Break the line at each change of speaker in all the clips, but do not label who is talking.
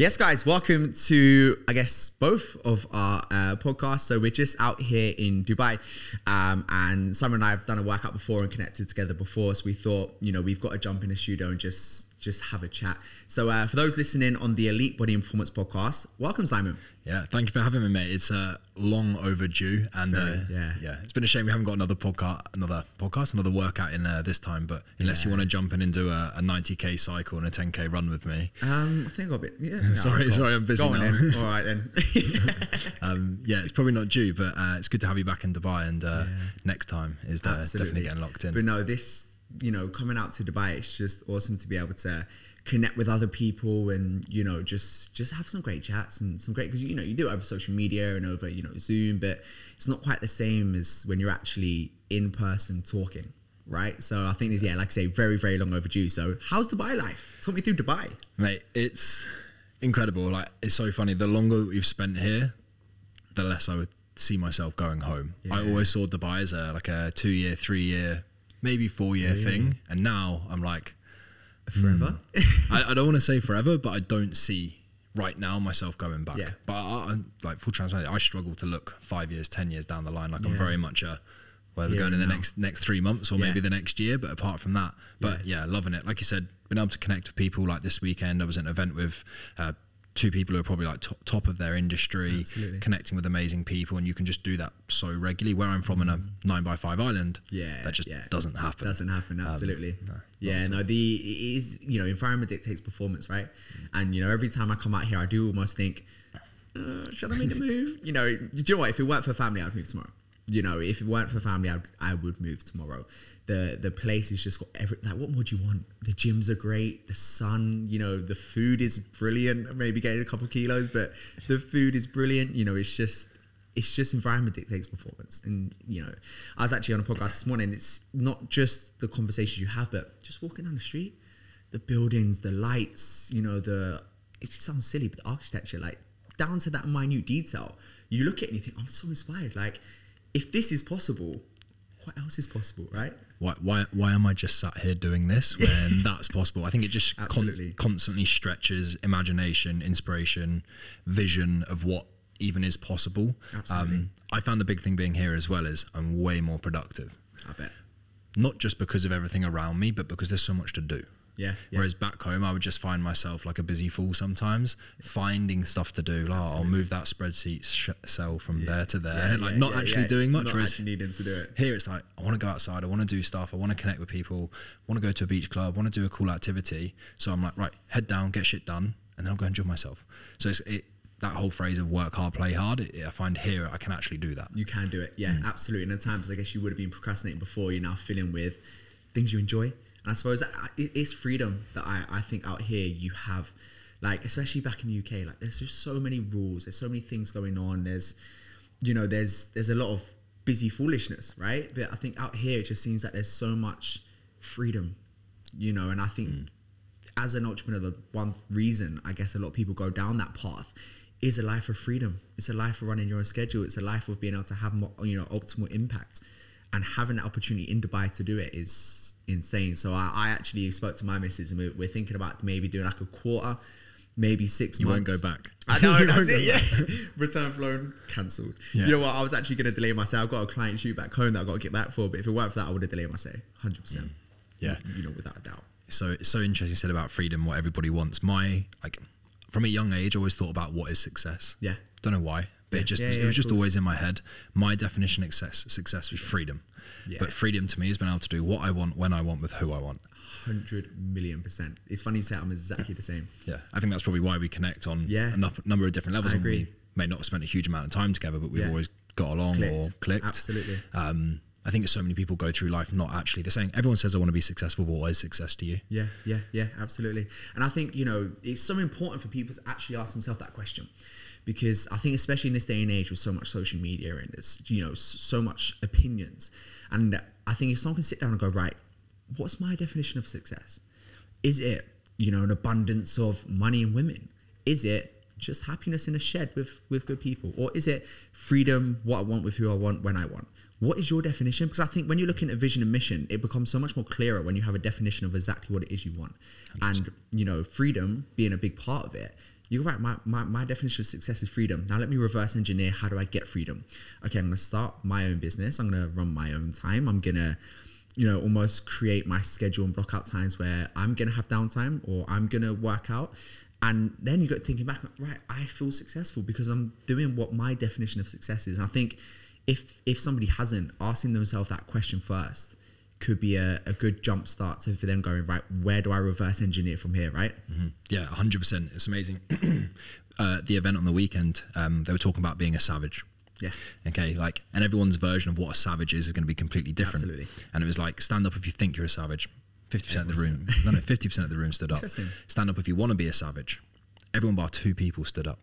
Yes, guys, welcome to, I guess, both of our uh, podcasts. So we're just out here in Dubai, um, and Simon and I have done a workout before and connected together before. So we thought, you know, we've got to jump in the studio and just just have a chat. So uh, for those listening on the Elite Body and Performance podcast, welcome, Simon.
Yeah, thank you for having me, mate. It's uh, long overdue, and
Very,
uh,
yeah.
yeah, it's been a shame we haven't got another podcast, another podcast, another workout in uh, this time. But unless you want to jump in and do a, a 90k cycle and a 10k run with me,
Um, I think I got a bit. Yeah, yeah,
Sorry, sorry, I'm busy now.
then. All right then.
um, yeah, it's probably not due, but uh, it's good to have you back in Dubai. And uh,
Yeah.
next time is uh, definitely getting locked in.
But no, this, you know, coming out to Dubai, it's just awesome to be able to connect with other people and you know just just have some great chats and some great because you know you do it over social media and over you know Zoom, but it's not quite the same as when you're actually in person talking. Right, so I think this, yeah, like I say, very, very long overdue. So, how's Dubai life? Talk me through Dubai.
mate it's incredible like it's so funny the longer that we've spent here the less i would see myself going home i always saw dubai as a like a two year three year maybe four year thing and now i'm like
Forever.
I, I don't want to say forever but i don't see right now myself going back
Yeah.
but I, I like full transparency i struggle to look five years ten years down the line like i'm very much a where we're going in the
now.
next next three months or
Yeah.
maybe the next year but apart from that but yeah. loving it like you said been able to connect with people like this weekend i was at an event with uh, two people who are probably like top, top of their industry
Absolutely.
connecting with amazing people and you can just do that so regularly where i'm from in a nine by five island
Mm. Yeah,
that just
yeah.
doesn't happen
Doesn't happen, absolutely.
no,
yeah, no, the it is you know environment dictates performance, right? And you know every time I come out here, I do almost think, uh, should I make a move? You know, do you know what? If it weren't for family, I'd move tomorrow. You know, if it weren't for family, I'd, I would move tomorrow. The the place is just got every like. What more do you want? The gyms are great. The sun, you know, the food is brilliant. Maybe getting a couple of kilos, but the food is brilliant. You know, it's just it's just environment dictates performance. And you know, I was actually on a podcast this morning. It's not just the conversations you have, but just walking down the street, the buildings, the lights. You know, the it just sounds silly, but the architecture, like down to that minute detail, you look at it and you think, I'm so inspired. Like, if this is possible, what else is possible, right?
Why, why, why am I just sat here doing this when that's possible? I think it just con- constantly stretches imagination, inspiration, vision of what even is possible.
Absolutely.
Um, I found the big thing being here as well is I'm way more productive.
I bet.
Not just because of everything around me, but because there's so much to do.
Yeah. yeah.
Whereas back home, I would just find myself like a busy fool sometimes, finding stuff to do. Like, oh, I'll move that spreadsheet sh- cell from there to there,
Yeah,
like
yeah,
not
yeah,
actually
yeah.
doing much.
Not
whereas
needing to do it.
here it's like I want to go outside, I want to do stuff, I want to connect with people, I want to go to a beach club, I want to do a cool activity. So I'm like, right, head down, get shit done, and then I'll go enjoy myself. So it's it that whole phrase of work hard, play hard. It, I find here I can actually do that.
You can do it. Yeah, mm. absolutely. And at times, I guess you would have been procrastinating before. You're now filling with things you enjoy. And I suppose uh, it's freedom that I, I think out here you have, like, especially back in the UK, like, there's just so many rules. There's so many things going on. There's, you know, there's there's a lot of busy foolishness, right? But I think out here, it just seems like there's so much freedom, you know, and I think mm. as an entrepreneur, the one reason I guess a lot of people go down that path is a life of freedom. It's a life of running your own schedule. It's a life of being able to have more, you know optimal impact, and having that opportunity in Dubai to do it is insane. So I, I actually spoke to my missus and we're, we're thinking about maybe doing like a quarter, maybe six
You
months.
won't go back.
I know that's it. Yeah, return flown cancelled.
Yeah.
You know what? I was actually going to delay myself. I've got a client shoot back home that I've got to get back for. But if it weren't for that, I would have delayed myself hundred percent. Mm.
Yeah.
you know, without a doubt.
so it's so interesting you said about freedom what everybody wants my like from a young age I always thought about what is success
Yeah.
don't know why but it just
Yeah,
it
yeah,
was just always in my head my definition of success success was freedom
Yeah.
but freedom to me has been able to do what I want when I want with who I want
Hundred million percent. It's funny you say I'm exactly the same.
yeah I think that's probably why we connect on
Yeah.
a number of different levels
I agree.
we may not have spent a huge amount of time together but we've always got along or
Clicked.
clicked
Absolutely.
um I think so many people go through life not actually they're saying everyone says I want to be successful but what is success to you
Yeah, yeah, yeah, absolutely. And I think, you know, it's so important for people to actually ask themselves that question. Because I think, especially in this day and age with so much social media and there's, you know, so much opinions. And I think if someone can sit down and go, right, what's my definition of success? Is it, you know, an abundance of money and women? Is it just happiness in a shed with, with good people? Or is it freedom, what I want with who I want when I want? What is your definition? Because I think when you're looking at vision and mission, it becomes so much more clearer when you have a definition of exactly what it is you want. And, you know, freedom being a big part of it, you're right. My, my, my definition of success is freedom. Now let me reverse engineer. How do I get freedom? Okay, I'm to start my own business. I'm to run my own time. I'm to, you know, almost create my schedule and block out times where I'm to have downtime or I'm to work out. And then you got thinking back, right, I feel successful because I'm doing what my definition of success is. And I think if if somebody hasn't asking themselves that question first could be a, a good jump start to for them going, right, where do I reverse engineer from here, right?
Yeah, 100%. It's amazing. uh, the event on the weekend, um, they were talking about being a savage.
Yeah.
Okay, like, and everyone's version of what a savage is is going to be completely different.
Absolutely.
And it was like, stand up if you think you're a savage. 50% of the room, no, no, 50% of the room stood up.
Interesting.
Stand up if you want to be a savage. Everyone bar two people stood up.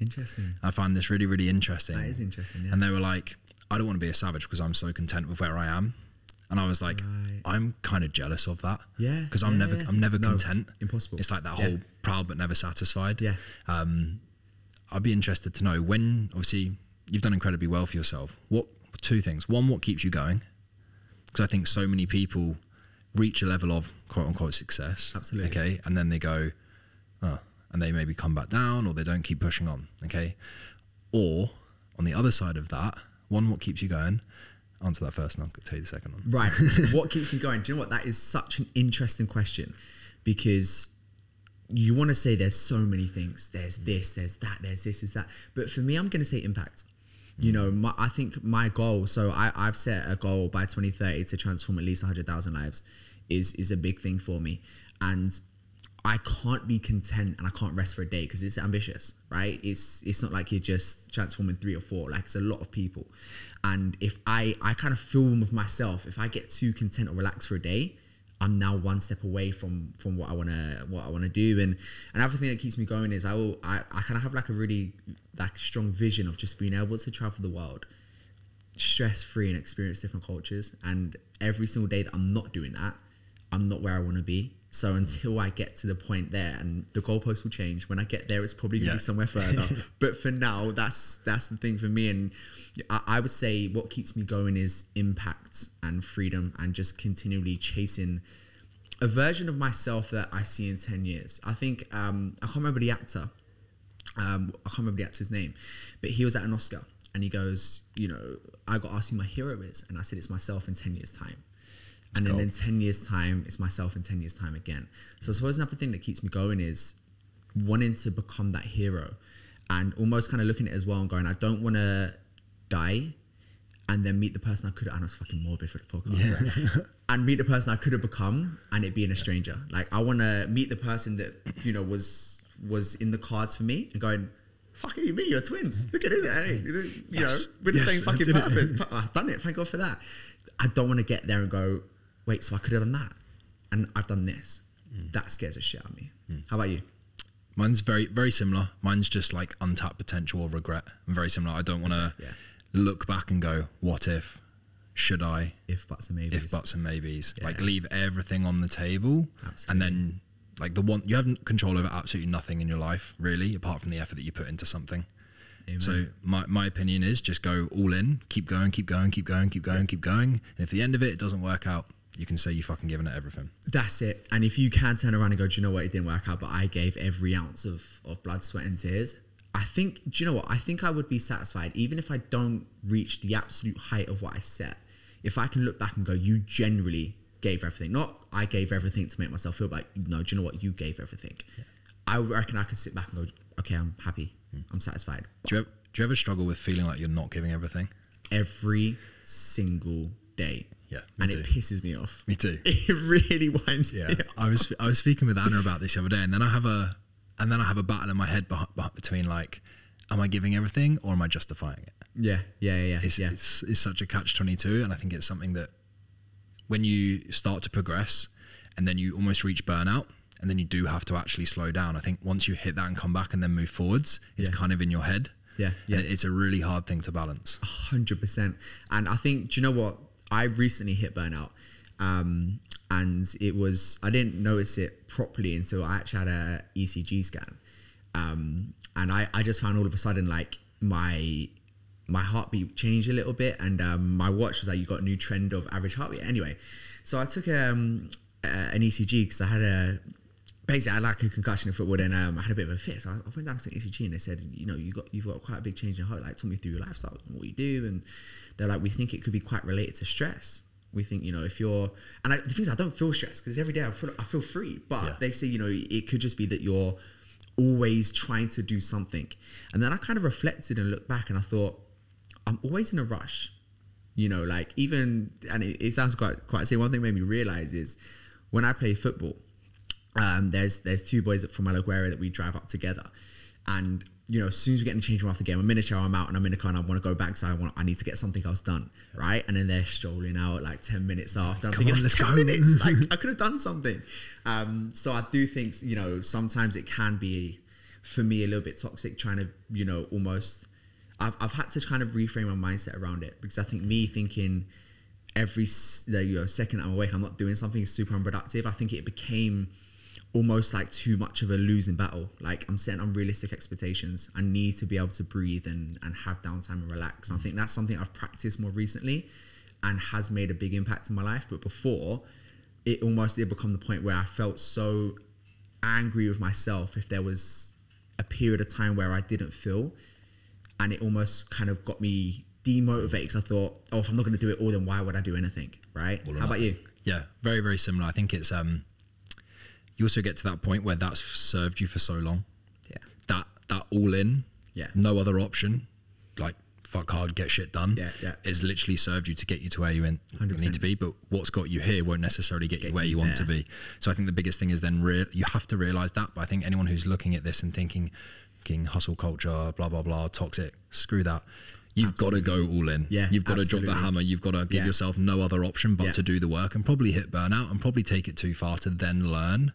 Interesting.
I find this really, really interesting.
That is interesting, yeah.
And they were like, I don't want to be a savage because I'm so content with where I am. And I was like,
Right.
I'm kind of jealous of that.
Yeah,
Because I'm
yeah,
never,
yeah.
I'm never
No,
content.
impossible.
It's like that
Yeah.
whole proud but never satisfied.
Yeah.
Um, I'd be interested to know when, obviously, you've done incredibly well for yourself. What two things? One, what keeps you going? Because I think so many people reach a level of quote unquote success.
Absolutely.
Okay, and then they go, oh, and they maybe come back down, or they don't keep pushing on. Okay, or on the other side of that, one, what keeps you going? Answer that first, and I'll tell you the second one.
Right. what keeps me going? Do you know what? That is such an interesting question because you want to say there's so many things. There's mm. this, there's that, there's this, is that. But for me, I'm going to say impact. You mm. know, my, I think my goal. So I, I've set a goal by 2030 to transform at least 100,000 lives. Is is a big thing for me, and I can't be content and I can't rest for a day because it's ambitious, right? It's it's not like you're just transforming three or four. Like it's a lot of people, and if I I kind of feel with myself, if I get too content or relaxed for a day, I'm now one step away from from what I wanna what I wanna do. And another thing that keeps me going is I will I, I kind of have like a really like strong vision of just being able to travel the world stress free and experience different cultures. And every single day that I'm not doing that, I'm not where I want to be. So until I get to the point there, and the goalpost will change. When I get there, it's probably gonna
Yeah.
be somewhere further. but for now, that's that's the thing for me. And I, I would say what keeps me going is impact and freedom, and just continually chasing a version of myself that I see in ten years. I think um, I can't remember the actor um, I can't remember the actor's name, but he was at an Oscar and he goes, you know, I got asked who my hero is, and I said it's myself in ten years' time. And then
cool.
in ten years' time, it's myself in ten years' time again. So I suppose another thing that keeps me going is wanting to become that hero, and almost kind of looking at it as well and going, I don't want to die. And then meet the person I could have. I know it's fucking morbid for the podcast, right? and meet the person I could have become, and it being a stranger. Like I want to meet the person that you know was was in the cards for me, and going, "Fucking you, me, you're twins. Look at it, hey, you
Yes.
know, we're the
Yes,
same fucking
did it.
purpose. Fuck, I've done it. Thank God for that. I don't want to get there and go, wait, so I could have done that, and I've done this.
Mm.
That scares the shit out of me. How about you?
Mine's very, very similar. Mine's just like untapped potential or regret. I'm very similar. I don't want to
Yeah.
look back and go, what if? Should I?
If buts and maybes.
If buts and maybes. Like leave everything on the table.
Absolutely.
And then like the one you have control over absolutely nothing in your life, really, apart from the effort that you put into something.
Amen.
So my, my opinion is just go all in, keep going, keep going, keep going, keep going, keep going. And if the end of it, it doesn't work out, you can say you fucking given it everything.
That's it. And if you can turn around and go, do you know what? It didn't work out, but I gave every ounce of, of blood, sweat, and tears. I think, do you know what? I think I would be satisfied, even if I don't reach the absolute height of what I set. If I can look back and go, you generally gave everything. Not I gave everything to make myself feel like, no, do you know what? You gave everything. I reckon I can sit back and go, okay, I'm happy. Hmm. I'm satisfied.
Do you, ever, do you ever struggle with feeling like you're not giving everything?
Every single day.
Yeah,
And
too.
it pisses me off.
Me too.
It really winds
Yeah,
me up.
I was I was speaking with Anna about this the other day, and then I have a and then I have a battle in my head between like, am I giving everything or am I justifying it?
Yeah, yeah, yeah, yeah.
It's
yeah.
it's, it's such a catch twenty two, and I think it's something that when you start to progress, and then you almost reach burnout, and then you do have to actually slow down. I think once you hit that and come back and then move forwards, it's
Yeah.
kind of in your head.
Yeah, yeah.
And it's a really hard thing to balance.
hundred percent. And I think, do you know what? I recently hit burnout, um, and it was I didn't notice it properly until I actually had a ECG scan, um, and I I just found all of a sudden like my my heartbeat changed a little bit, and um, my watch was like, you got a new trend of average heartbeat. Anyway, so I took um, an ECG because I had a basically I had like a concussion in football. Then um, I had a bit of a fit. So I I went down to ECG and they said, you know, you got you've got quite a big change in heart. Like, talk me through your lifestyle and what you do. And they're like, we think it could be quite related to stress. We think, you know, if you're, and I, the thing is, I don't feel stressed because every day I feel, I feel free. But
Yeah.
they say, you know, it could just be that you're always trying to do something. And then I kind of reflected and looked back and I thought, I'm always in a rush. You know, like even, and it, it sounds quite, quite, say one thing made me realize is when I play football, um, there's there's two boys from my local area that we drive up together, and you know as soon as we get in the change room after the game, I'm in the shower, I'm out, and I'm in the car, and I want to go back, so I want I need to get something else done, right? And then they're strolling out like ten minutes after. I'm
Come
thinking,
on, let's
10
go."
minutes. Like I could have done something. Um, so I do think you know sometimes it can be for me a little bit toxic, trying to you know almost. I've I've had to kind of reframe my mindset around it because I think me thinking every you know, second I'm awake, I'm not doing something super unproductive. I think it became almost like too much of a losing battle. Like I'm setting unrealistic expectations. I need to be able to breathe and, and have downtime and relax. And I think that's something I've practiced more recently and has made a big impact in my life. But before, it almost did become the point where I felt so angry with myself if there was a period of time where I didn't feel and it almost kind of got me demotivated 'cause I thought, oh, if I'm not going to do it all, then why would I do anything? Right?
All
How about you?
Yeah, very very similar. I think it's um, you also get to that point where that's served you for so long.
Yeah.
That that all in,
Yeah.
no other option, like fuck hard, get shit done.
Yeah, yeah.
Is literally served you to get you to where you in, need to be. But what's got you here won't necessarily get, you where
you
you want to be. So I think the biggest thing is then real. You have to realize that. But I think anyone who's looking at this and thinking, "King hustle culture, blah blah blah, toxic," screw that. You've got to go all in.
Yeah,
You've got to drop the
absolutely.
hammer. You've got to give
Yeah.
yourself no other option but
Yeah.
to do the work and probably hit burnout and probably take it too far to then learn.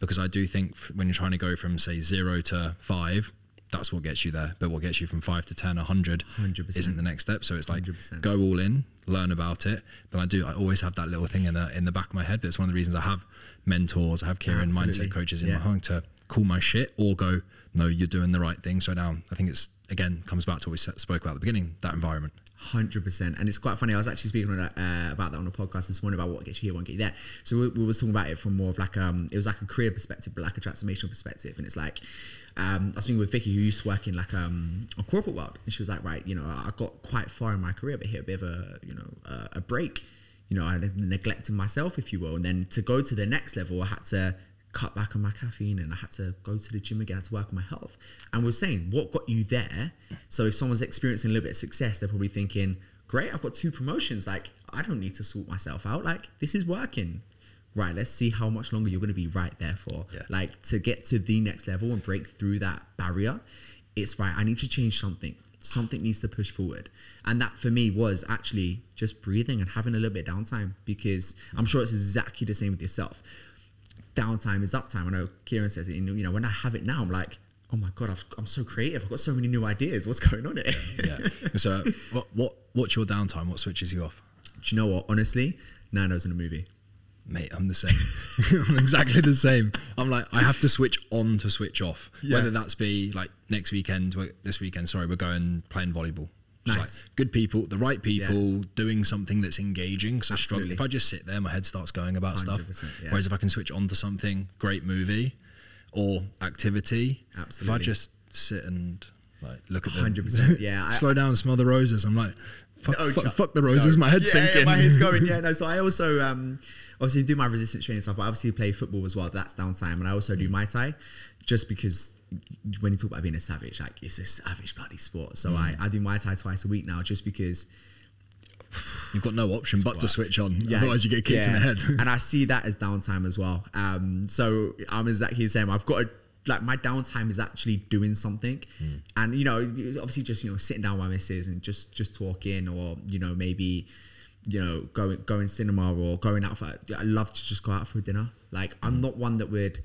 Because I do think when you're trying to go from say zero to five, that's what gets you there. But what gets you from five to 10, 100
100%.
isn't the next step. So it's like
100%.
go all in, learn about it. But I do, I always have that little thing in the in the back of my head. But it's one of the reasons I have mentors, I have Kieran mindset coaches in
Yeah.
my home to call my shit or go, no, you're doing the right thing. So now I think it's again comes back to what we spoke about at the beginning, that environment.
Hundred percent, and it's quite funny. I was actually speaking on uh, about that on a podcast this morning about what gets you here, what get you there. So we, we was talking about it from more of like um, it was like a career perspective, but like a transformational perspective. And it's like, um, I was speaking with Vicky, who used to work in like um, a corporate world, and she was like, right, you know, I got quite far in my career, but hit a bit of a, you know, a break. You know, I neglected myself, if you will, and then to go to the next level, I had to cut back on my caffeine and I had to go to the gym again, I had to work on my health. And we're saying, what got you there? So if someone's experiencing a little bit of success, they're probably thinking, great, I've got two promotions. Like, I don't need to sort myself out. Like, this is working. Right, let's see how much longer you're going to be right there for.
Yeah.
Like, to get to the next level and break through that barrier, it's right, I need to change something. Something needs to push forward. And that for me was actually just breathing and having a little bit of downtime because I'm sure it's exactly the same with yourself downtime is uptime. I know Kieran says. You know, you know, when I have it now, I'm like, oh my god, I've, I'm so creative. I've got so many new ideas. What's going on here?
Yeah. so what what what's your downtime? What switches you off?
Do you know what? Honestly, Nando's in a movie.
Mate, I'm the same. I'm exactly the same. I'm like, I have to switch on to switch off.
Yeah.
Whether that's be like next weekend, this weekend, sorry, we're going playing volleyball.
Nice.
like good people, the right people, doing something that's engaging. So.
Absolutely.
If I just sit there, my head starts going about stuff.
yeah.
Whereas if I can switch on to something, great movie or activity. Absolutely. If I just sit and like look at the
100%, yeah, I-
slow down, smell the roses. I'm like, fuck,
Oh,
fuck, fuck the roses.
no.
My head's
yeah,
thinking.
Yeah, my head's going. Yeah, no. So I also um, obviously do my resistance training stuff, but I obviously play football as well. That's downtime, and I also do my Thai, just because when you talk about being a savage, like it's a savage bloody sport. So I, I do Muay Thai twice a week now, just because
You've got no option but to switch on. Yeah. Otherwise, you get kicked in the head.
and I see that as downtime as well. Um, so I'm exactly the same. I've got a, like my downtime is actually doing something,
Hmm.
and you know, obviously just you know sitting down with my missus and just just talking, or you know maybe you know going going cinema or going out for. I love to just go out for dinner. Like
Hmm.
I'm not one that would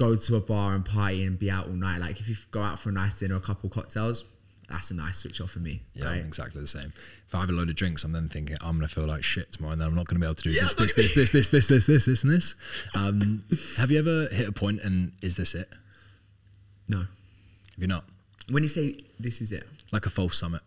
go to a bar and party and be out all night. Like if you go out for a nice dinner, a couple cocktails, that's a nice switch off for me.
Yeah,
right?
I'm exactly the same. If I have a load of drinks, I'm then thinking I'm gonna feel like shit tomorrow, and then I'm not gonna be able to do
Yeah,
this, this, this, this, this, this, this, this, this, and this. Um, have you ever hit a point and is this it?
No.
Have you not?
When you say this is it,
Like a false summit.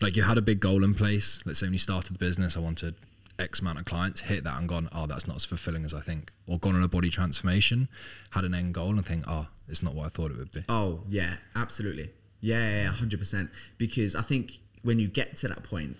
Like you had a big goal in place. Let's say when you started the business, I wanted X amount of clients, hit that and gone, oh, that's not as fulfilling as I think, or gone on a body transformation, had an end goal and think, oh, it's not what I thought it would be.
Oh yeah, absolutely. Yeah, yeah, hundred percent. Because I think when you get to that point,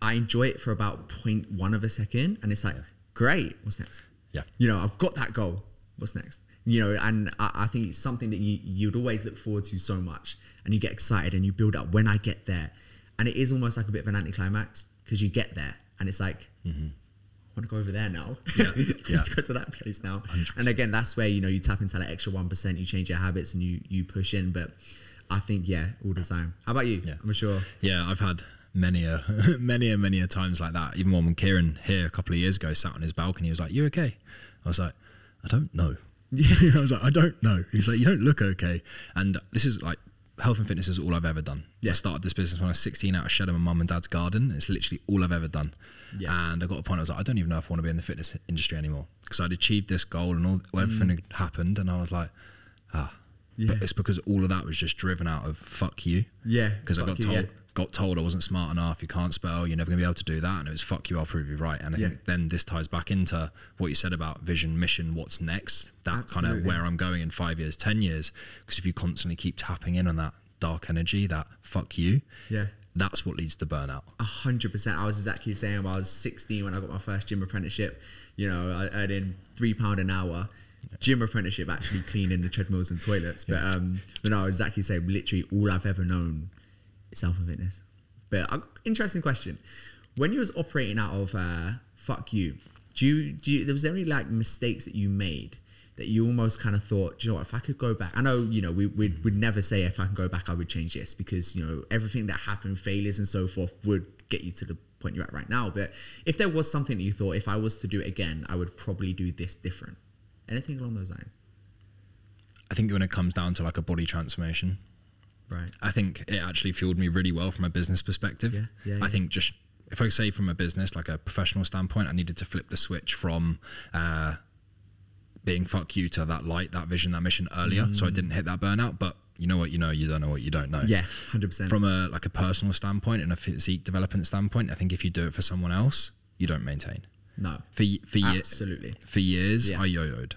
I enjoy it for about 0.1 of a second, and it's like, great, what's next?
Yeah.
You know, I've got that goal. What's next? You know, and I, I think it's something that you you'd always look forward to so much, and you get excited and you build up. When I get there, and it is almost like a bit of an anticlimax because you get there and it's like. Mm-hmm. I want to go over there now.
Yeah, yeah.
Let's go to that place now. And again, that's where you know you tap into that extra one percent. You change your habits and you you push in. But I think yeah, all the time. How about you?
Yeah.
I'm sure.
Yeah, I've had many a many a many a times like that. Even when Kieran here a couple of years ago sat on his balcony, he was like, "You okay?" I was like, "I don't know." Yeah. I was like, "I don't know." He's like, "You don't look okay." And this is like health and fitness is all I've ever done.
Yeah.
I started this business when I was 16 out of shed of my mum and dad's garden. It's literally all I've ever done.
Yeah.
And I got to a point I was like, I don't even know if I want to be in the fitness industry anymore because I'd achieved this goal and all everything had happened, and I was like, ah.
Yeah.
But it's because all of that was just driven out of fuck you
Yeah.
because I got
you,
told. Got told I wasn't smart enough. You can't spell. You're never gonna be able to do that. And it was fuck you. I'll prove you right. And I
Yeah.
think then this ties back into what you said about vision, mission, what's next. That kind of where I'm going in five years, ten years. Because if you constantly keep tapping in on that dark energy, that fuck you,
Yeah.
that's what leads to burnout.
A hundred percent. I was exactly the same. I was 16 when I got my first gym apprenticeship. You know, I earning three pound an hour. Gym apprenticeship, actually cleaning the treadmills and toilets. But um, but no, I was exactly the same. Literally, all I've ever known is health and fitness. But uh, interesting question. When you was operating out of uh, fuck you, do you do you, there was there any like mistakes that you made that you almost kind of thought, do you know what, if I could go back, I know, you know, we would would never say if I can go back, I would change this because, you know, everything that happened, failures and so forth would get you to the point you're at right now. But if there was something that you thought, if I was to do it again, I would probably do this different. Anything along those lines?
I think when it comes down to like a body transformation,
Right.
I think it actually fueled me really well from a business perspective.
Yeah, yeah,
I think just if I say from a business, like a professional standpoint, I needed to flip the switch from uh, being fuck you to that light, that vision, that mission earlier, so I didn't hit that burnout. But you know what you know, you don't know what you don't know.
Mm. Yeah, 100%.
From a like a personal standpoint and a physique development standpoint, I think if you do it for someone else, you don't maintain.
no.
For for ye-
Absolutely.
for years,
Yeah.
I yo-yoed.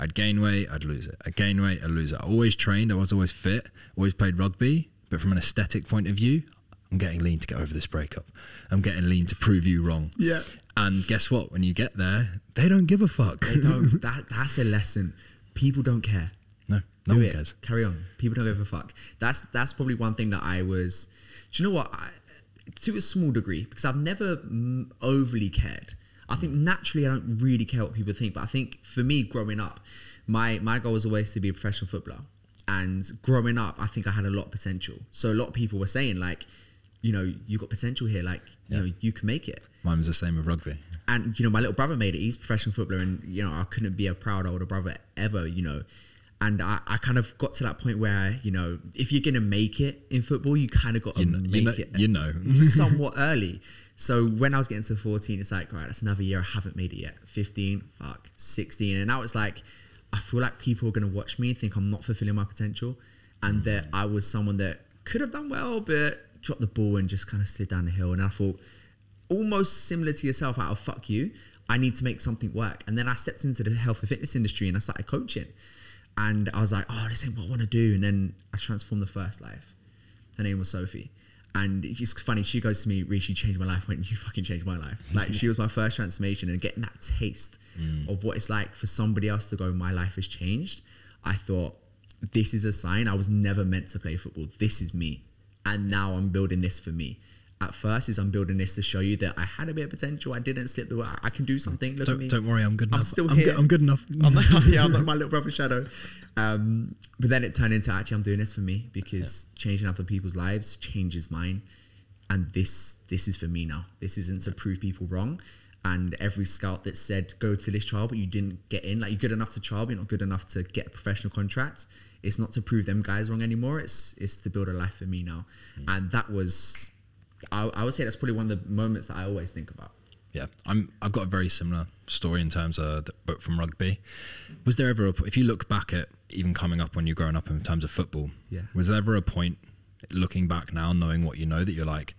I'd gain weight, I'd lose it. I'd gain weight, I'd lose it. I always trained, I was always fit, always played rugby. But from an aesthetic point of view, I'm getting lean to get over this breakup. I'm getting lean to prove you wrong.
Yeah.
And guess what? When you get there, they don't give a fuck.
They don't. that, that's a lesson. People don't care.
no, no
do
one
it.
cares.
Carry on. People don't give a fuck. That's that's probably one thing that I was. Do you know what? I, to a small degree, because I've never overly cared. I think naturally I don't really care what people think, but I think for me growing up, my my goal was always to be a professional footballer. And growing up, I think I had a lot of potential. So a lot of people were saying like, you know, you got potential here. Like, you
Yeah.
know, you can make it
Mine was the same with rugby.
and you know my little brother made it he's a professional footballer and you know i couldn't be a proud older brother ever you know and I, I kind of got to that point where you know if you're gonna make it in football you kind of got to
You know,
make
you know,
it
you know.
somewhat early so when i was getting to 14 it's like right that's another year i haven't made it yet. 15 fuck 16 and now it's like i feel like people are gonna watch me and think i'm not fulfilling my potential and mm. that i was someone that could have done well but dropped the ball and just kind of slid down the hill. And i thought almost similar to yourself out of fuck you i need to make something work. And then i stepped into the health and fitness industry and i started coaching. And i was like oh this ain't what i want to do. And then i transformed the first life. Her name was sophie and it's funny she goes to me you changed my life when you? Fucking changed my life. Like she was my first transformation and getting that taste mm. of what it's like for somebody else to go my life has changed. I thought this is a sign i was never meant to play football. This is me. And now i'm building this for me at first is I'm building this to show you that I had a bit of potential. I didn't slip the way. I can do something. Look at me.
Don't, don't worry, I'm good enough.
I'm still
I'm,
here.
Good, I'm good enough.
I'm like, yeah, I'm like my little brother shadow. Um, but then it turned into actually I'm doing this for me because changing other people's lives changes mine, and this this is for me now. This isn't to prove people wrong. And every scout that said go to this trial but you didn't get in, like you're good enough to trial, but you're not good enough to get a professional contract. It's not to prove them guys wrong anymore. It's it's to build a life for me now, and that was. I, I would say that's probably one of the moments that I always think about.
Yeah, I'm. I've got a very similar story in terms of the, but from rugby. Was there ever, a, if you look back at even coming up when you're growing up in terms of football,
Yeah.
was there ever a point, looking back now, knowing what you know, that you're like,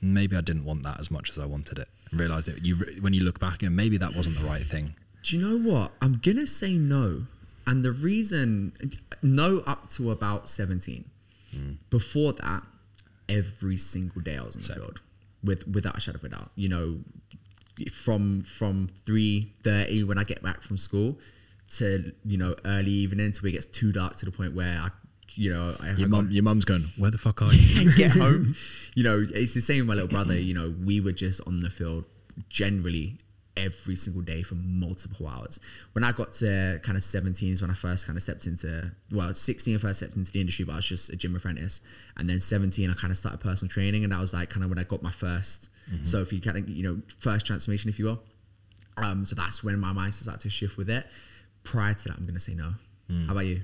maybe I didn't want that as much as I wanted it. And realized that you when you look back and maybe that wasn't the right thing.
Do you know what? I'm gonna say no, and the reason no up to about 17. Hmm. Before that, every single day I was on the
Same.
field, with without a shadow of a doubt. You know, from from three thirty when I get back from school to you know early evening until it gets too dark to the point where I, you know, I
Your mum, your mum's going, "Where the fuck are you?"
get home. You know, it's the same with my little brother. You know, we were just on the field generally every single day for multiple hours. When I got to kind of 17 is when I first kind of stepped into, well, 16 I first stepped into the industry, but I was just a gym apprentice. And then 17, I kind of started personal training. And that was like kind of when I got my 1st So if you kind of, you know, first transformation, if you will. Um, so that's when my mindset started to shift with it. Prior to that, I'm going to say no. How about you?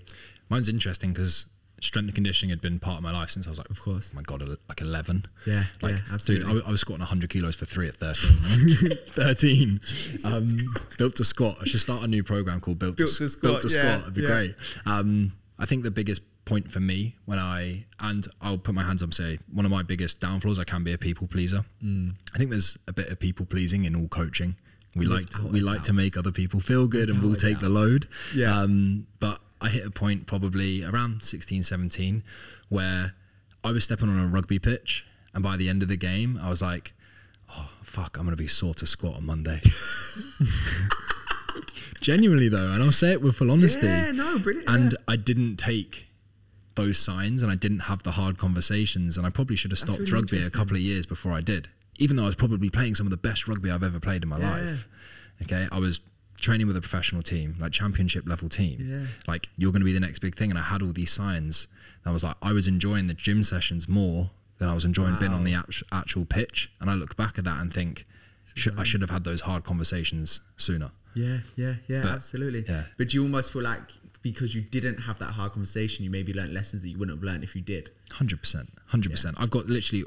Mine's interesting because strength and conditioning had been part of my life since I was like,
Of course.
oh my god, like eleven.
Yeah,
like
yeah,
dude,
absolutely.
I, was- I was squatting 100 kilos for three at 13. 13. Um, built to squat. I should start a new program called Built,
Built
to,
to Squat,
Built to
yeah,
Squat. It'd be
yeah.
great. Um, I think the biggest point for me when I and I'll put my hands up and say one of my biggest downfalls I can be a people pleaser.
Mm.
I think there's a bit of people pleasing in all coaching. We like to, we like
doubt.
to make other people feel good and we'll
Without a
take the load.
Yeah.
Um, but I hit a point probably around 16, 17 where I was stepping on a rugby pitch and by the end of the game I was like, oh fuck, I'm gonna be sore to squat on Monday. Genuinely though, and I'll say it with full honesty.
Yeah, no, brilliant.
And
yeah.
I didn't take those signs and I didn't have the hard conversations and I probably should have stopped
really
rugby a couple of years before I did. Even though I was probably playing some of the best rugby I've ever played in my
Yeah.
life. Okay. I was training with a professional team, like championship level team.
Yeah.
Like you're gonna be the next big thing. And I had all these signs. I was like, I was enjoying the gym sessions more than I was enjoying being on the
Wow.
actual pitch. And I look back at that and think, should, I should have had those hard conversations sooner.
Yeah, yeah, yeah,
But-
absolutely.
yeah.
But you almost feel like because you didn't have that hard conversation, you maybe learned lessons that you wouldn't have learned if you did.
Hundred percent, hundred percent. I've got literally,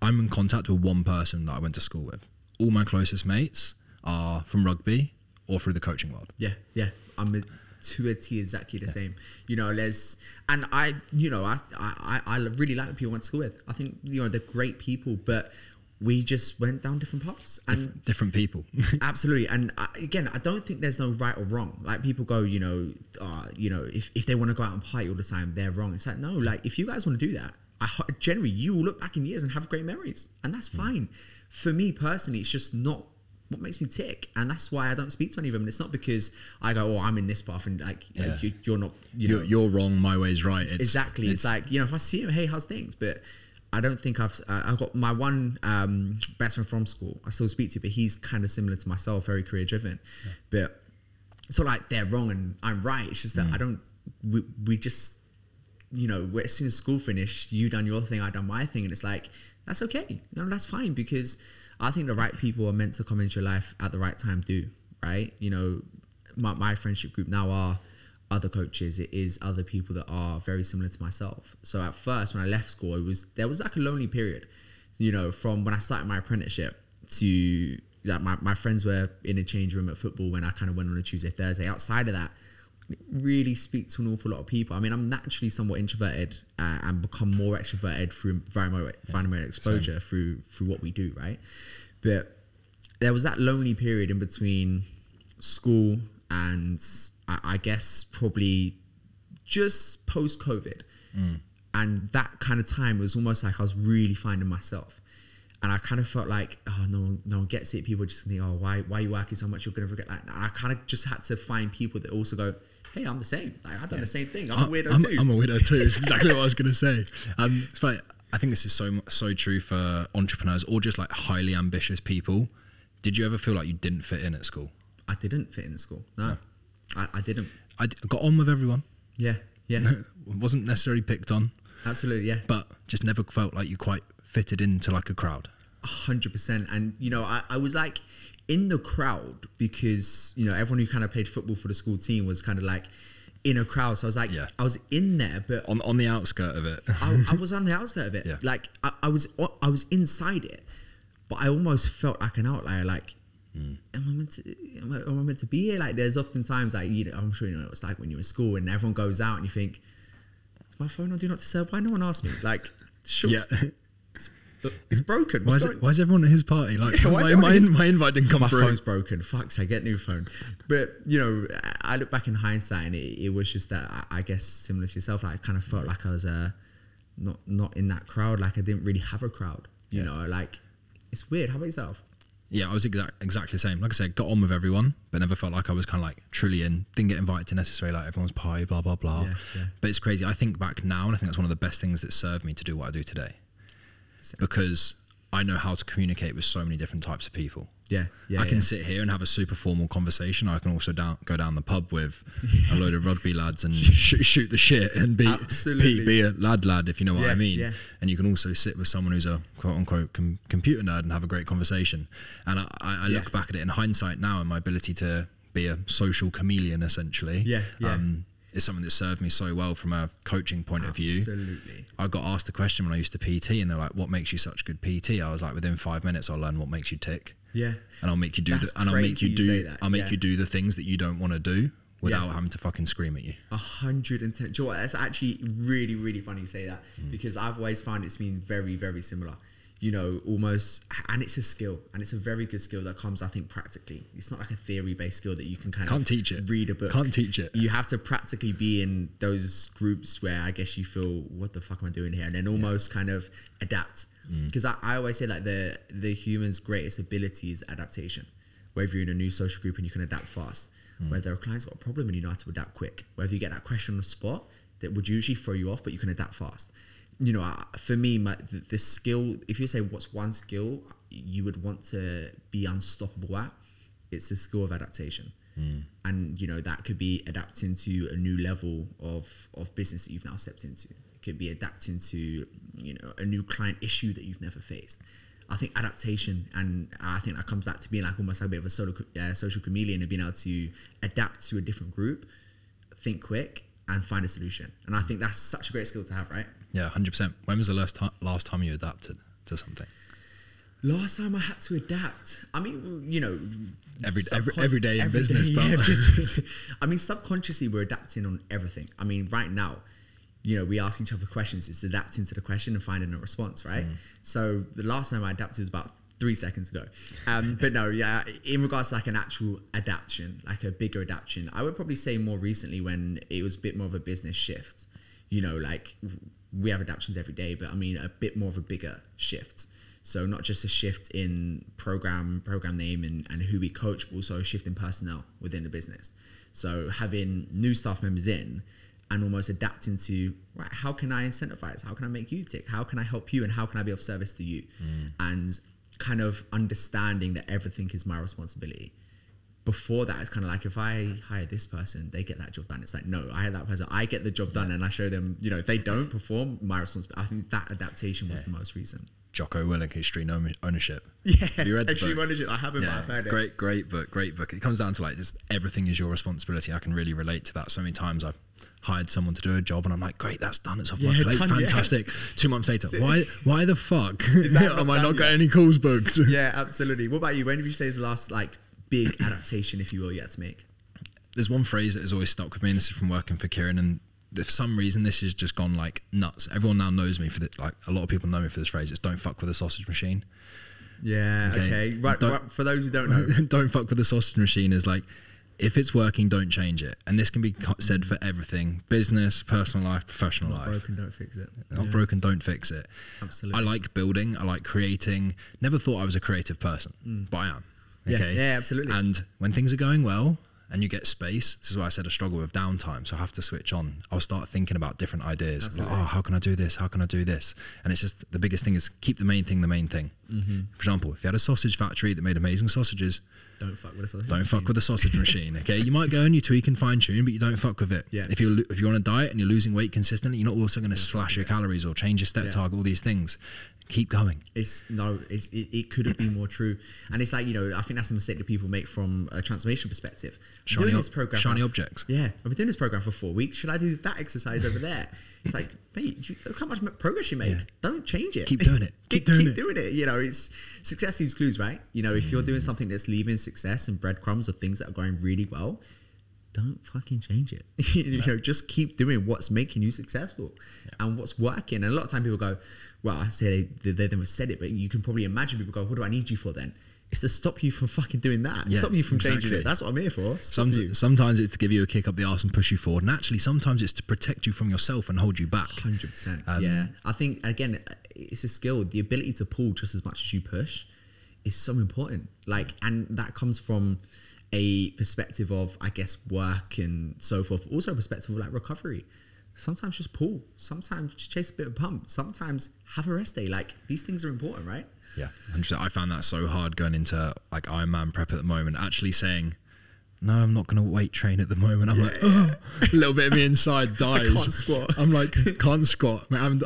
I'm in contact with one person that I went to school with. All my closest mates are from rugby or through the coaching world.
Yeah, yeah. I'm a, to a T exactly the same. You know, there's and I, you know, I, I, I really like the people I went to school with. I think you know they're great people, but we just went down different paths and.
Different people.
Absolutely, and I, again, I don't think there's no right or wrong. Like people go, you know, uh, you know, if, if they want to go out and party all the time, they're wrong. It's like no, like if you guys want to do that, I generally you will look back in years and have great memories, and that's fine. For me personally, it's just not what makes me tick, and that's why I don't speak to any of them. And it's not because I go, oh, I'm in this path, and like,
Yeah.
like you, you're not, you know,
you're, you're wrong. My way's right. It's,
exactly. It's, like you know, if I see him, hey, how's things? But I don't think I've uh, I've got my one um, best friend from school. I still speak to, but he's kind of similar to myself, very career driven. But it's not like they're wrong and I'm right. It's just that
Mm.
I don't. We we just you know as soon as school finished, you done your thing, I done my thing, and it's like that's okay. You know, that's fine because I think the right people are meant to come into your life at the right time. Do right. You know, my my friendship group now are other coaches it is other people that are very similar to myself so at first when i left school it was there was like a lonely period you know from when i started my apprenticeship to like my, my friends were in a change room at football when i kind of went on a tuesday thursday outside of that really speak to an awful lot of people i mean i'm naturally somewhat introverted uh, and become more extroverted through environmental, environmental exposure through through what we do right but there was that lonely period in between school and I, I guess probably just post COVID. And that kind of time was almost like I was really finding myself. And I kind of felt like, oh, no one, no one gets it. People just think, oh, why, why are you working so much? You're going to forget that. And I kind of just had to find people that also go, hey, I'm the same. Like, I've done the same thing. I'm a weirdo
I'm,
too.
I'm a weirdo too. It's exactly what I was going to say. Um, it's funny. I think this is so so true for entrepreneurs or just like highly ambitious people. Did you ever feel like you didn't fit in at school?
I didn't fit in school. No, I, I didn't.
I d- got on with everyone.
Yeah, yeah,
wasn't necessarily picked on,
absolutely. Yeah.
but just never felt like you quite fitted into like a crowd.
A hundred percent. And you know, I, I was like in the crowd because you know everyone who kind of played football for the school team was kind of like in a crowd. So I was like,
Yeah.
I was in there, but
On on the outskirt of it.
I, I was on the outskirts of it.
Yeah.
Like I, I was, I was inside it, but I almost felt like an outlier. Like,
Hmm.
am I meant to? Am I, am I meant to be here? Like, there's often times like you know, I'm sure you know what it's like when you're in school and everyone goes out and you think, is my phone on do not disturb? Why no one asked me? Like, sure.
yeah.
It's broken.
Why is, it, why is everyone at his party? Like
Yeah,
my, my,
his-
my invite didn't come
my
through.
phone's broken. Fuck's I get new phone. But you know, I look back in hindsight, and it, it was just that I, guess similar to yourself. Like I kind of felt like I was uh, not not in that crowd. Like I didn't really have a crowd. You
Yeah.
know, like it's weird. How about yourself?
Yeah, I was exact, exactly the same. Like I said, got on with everyone, but never felt like I was kind of like truly in. Didn't get invited to necessarily like everyone's party, blah blah blah.
Yeah, yeah.
But it's crazy. I think back now, and I think that's one of the best things that served me to do what I do today. Because I know how to communicate with so many different types of people.
Yeah, yeah.
I can
yeah.
sit here and have a super formal conversation. I can also down, go down the pub with a load of rugby lads and shoot, shoot the shit and be,
Absolutely.
be be a lad lad if you know what
Yeah,
I mean.
yeah.
And you can also sit with someone who's a quote unquote com- computer nerd and have a great conversation. And I, I, I look back at it in hindsight now and my ability to be a social chameleon essentially.
Yeah, yeah.
Um, is something that served me so well from a coaching point of view.
Absolutely.
I got asked a question when I used to PT, and they're like, "What makes you such good PT?" I was like, "Within five minutes, I'll learn what makes you tick."
Yeah.
and I'll make you do
That's
the, and I'll make you do I'll make
yeah.
you do the things that you don't want to do without
Yeah.
having to fucking scream at you.
A hundred and ten. Know? That's actually really, really funny you say that
Mm.
because I've always found it's been very, very similar. You know, almost, and it's a skill, and it's a very good skill that comes, I think, practically. It's not like a theory-based skill that you can kind
Can't
of
teach it.
read a book.
Can't teach it.
You have to practically be in those groups where I guess you feel, what the fuck am I doing here? And then almost kind of adapt.
Mm.
Because I, I always say like the the human's greatest ability is adaptation. Whether you're in a new social group and you can adapt fast,
Mm.
whether a client's got a problem and you know how to adapt quick, whether you get that question on the spot that would usually throw you off, but you can adapt fast. You know, for me, my, the, the skill, if you say what's one skill you would want to be unstoppable at, it's the skill of adaptation. And, you know, that could be adapting to a new level of, of business that you've now stepped into. It could be adapting to, you know, a new client issue that you've never faced. I think adaptation, and I think that comes back to being like almost like a bit of a solo, uh, social chameleon and being able to adapt to a different group, think quick, and find a solution. And I think that's such a great skill to have, right?
Yeah, hundred percent. When was the last time last time you adapted to something?
Last time I had to adapt, I mean, you know,
Every- every- every day in
every
business,
day,
but-
yeah, business. I mean, subconsciously, we're adapting on everything. I mean, right now, you know, we ask each other questions. It's adapting to the question and finding a response, right?
Mm.
So the last time I adapted was about three seconds ago. Um, but no, yeah, in regards to like an actual adaptation, like a bigger adaptation, I would probably say more recently when it was a bit more of a business shift. You know, like we have adaptations every day, but I mean a bit more of a bigger shift. So not just a shift in program, program name and, and who we coach, but also a shift in personnel within the business. So having new staff members in and almost adapting to right, how can I incentivize? How can I make you tick? How can I help you? And how can I be of service to you? Mm. And kind of understanding that everything is my responsibility. Before that, it's kind of like if I hire this person, they get that job done. It's like, no, I hire that person, I get the job done, and I show them, you know, if they don't perform, my responsibility. I think that adaptation was the most recent.
Jocko Willink, Own- Ownership.
Yeah,
Have you read the
extreme
book?
ownership. I haven't, but I've heard it.
great, great book, great book. It comes down to like this: everything is your responsibility. I can really relate to that. So many times I've hired someone to do a job, and I'm like, great, that's done. It's off my plate.
done, yeah.
Fantastic. Two months later, why, why the fuck am I not got
yet?
any calls booked?
Yeah, absolutely. What about you? When did you say is the last like big adaptation, if you will, you had to make?
There's one phrase that has always stuck with me, and this is from working for Kieran, and for some reason this has just gone like nuts. Everyone now knows me for the, like a lot of people know me for this phrase. It's "Don't fuck with a sausage machine."
Yeah.
Okay.
Okay. Right, right. For those who don't know,
don't fuck with the sausage machine is like if it's working don't change it and this can be said for everything business personal life professional life.
not
life
broken, don't fix it.
not
Yeah,
broken don't fix it
Absolutely.
i like building i like creating never thought i was a creative person mm. but i am
Mm. Yeah,
okay
yeah, absolutely.
and when things are going well and you get space this is why i said i struggle with downtime so i have to switch on i'll start thinking about different ideas like, oh how can i do this how can i do this and it's just the biggest thing is keep the main thing the main thing
Mm-hmm.
for example if you had a sausage factory that made amazing sausages
Don't fuck with us.
don't fuck with the sausage machine. Okay, you might go and you tweak and fine tune, but you don't fuck with it.
Yeah.
If you're if you're on a diet and you're losing weight consistently, you're not also going to slash your calories or change your step
Yeah.
target. All these things. Keep going.
It's no, it's, it, it could have been more true. And it's like, you know, I think that's a mistake that people make from a transformation perspective.
Shiny
doing this program.
shiny
for-
objects.
Yeah. I've been doing this program for four weeks. Should I do that exercise over there? It's like, mate, you- look how much progress you made.
Yeah.
Don't change it.
Keep doing it. Keep doing it.
Keep doing it. You know, it's success leaves clues, right? You know, if you're doing mm. something that's leaving success and breadcrumbs or things that are going really well, don't fucking change it. you know, just keep doing what's making you successful and what's working. And a lot of time people go, well, I say they, they never said it, but you can probably imagine people go, what do I need you for then? It's to stop you from fucking doing that.
Yeah,
stop you from changing it. That's what I'm here for.
Some, sometimes it's to give you a kick up the arse and push you forward. And actually, sometimes it's to protect you from yourself and hold you back.
Hundred percent.
Um,
Yeah, I think again, it's a skill. The ability to pull just as much as you push is so important. Like, and that comes from a perspective of, I guess, work and so forth. But also a perspective of like recovery. Sometimes just pull. Sometimes just chase a bit of pump. Sometimes have a rest day. Like these things are important, right?
Yeah, 100%. I found that so hard going into like Ironman prep at the moment. Actually saying, no, I'm not going to weight train at the moment. I'm like, oh, a little bit of me inside dies.
can't squat.
I'm like, can't squat. I am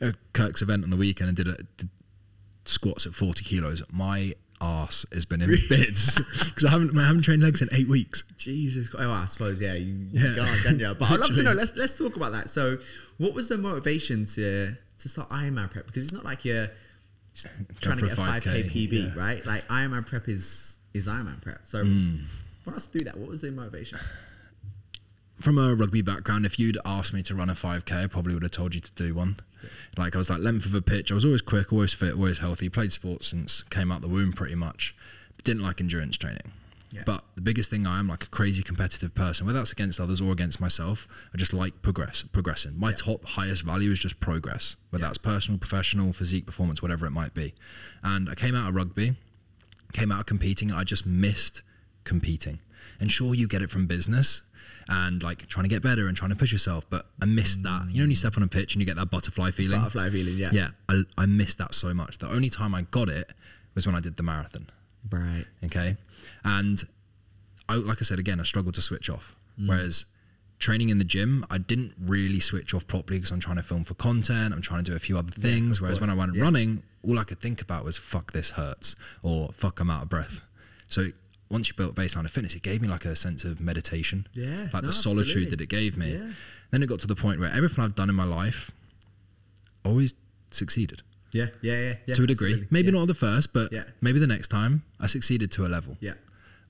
at Kirk's event on the weekend and did, a, did squats at 40 kilos. My ass has been in bits because I haven't, I haven't trained legs in eight weeks.
Jesus. Christ. Oh, I suppose yeah. You,
Yeah.
you can't, can you? But I'd love to know. Let's let's talk about that. So, what was the motivation to to start Ironman prep? Because it's not like you're trying to get a
a
five k
5K,
PB,
yeah.
right? Like Ironman prep is is Ironman prep. So,
Mm.
for us to do that, what was the motivation?
from a rugby background, if you'd asked me to run a 5k, I probably would have told you to do one. Like I was like length of a pitch. I was always quick, always fit, always healthy. Played sports since came out the womb pretty much. But didn't like endurance training.
Yeah.
But the biggest thing I am like a crazy competitive person, whether that's against others or against myself. I just like progress, progressing. My
Yeah.
top highest value is just progress, whether
Yeah.
that's personal, professional, physique, performance, whatever it might be. And I came out of rugby, came out of competing, and I just missed competing. And sure, you get it from business and like trying to get better and trying to push yourself, but I missed that. You know, when you step on a pitch and you get that butterfly feeling.
Butterfly feeling, yeah.
Yeah, I, I missed that so much. The only time I got it was when I did the marathon.
Right.
Okay, and I like I said again, I struggled to switch off.
Mm.
Whereas training in the gym, I didn't really switch off properly because I'm trying to film for content. I'm trying to do a few other things.
of
Whereas when I went
Yeah.
running, all I could think about was "fuck, this hurts" or "fuck, I'm out of breath." So once you built a baseline of fitness, it gave me like a sense of meditation.
Yeah,
like
no,
the solitude
absolutely.
that it gave me.
Yeah.
Then it got to the point where everything I've done in my life, always succeeded
Yeah. Yeah. Yeah. yeah
to a degree.
absolutely.
Maybe
yeah.
not the first, but
Yeah.
maybe the next time I succeeded to a level.
Yeah.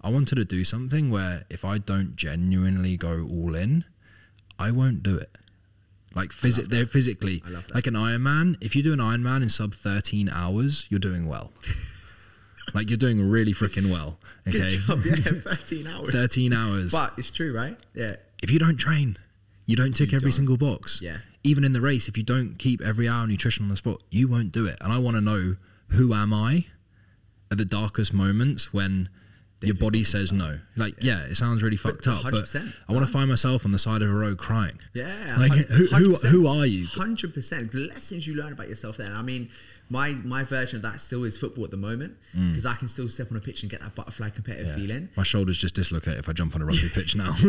I wanted to do something where if I don't genuinely go all in, I won't do it. Like they're physically,
I love that.
like an Ironman. If you do an Ironman in sub 13 hours, you're doing well. like you're doing really freaking well. Okay,
Good job. Yeah. Thirteen hours.
13 hours.
But it's true, right? Yeah.
if you don't train, you don't tick
You
every
don't.
single box.
Yeah.
Even in the race, if you don't keep every hour nutrition on the spot, you won't do it. And I want to know who am I at the darkest moments when your body says no. Like, yeah, it sounds really fucked up, but
100%,
I want to find myself on the side of a road crying.
Yeah,
Like, who- who- who are you?
Hundred percent. The lessons you learn about yourself Then, I mean, my my version of that still is football at the moment because I can still step on a pitch and get that butterfly competitive
Mm. Yeah.
feeling.
My shoulders just dislocate if I jump on a rugby pitch now.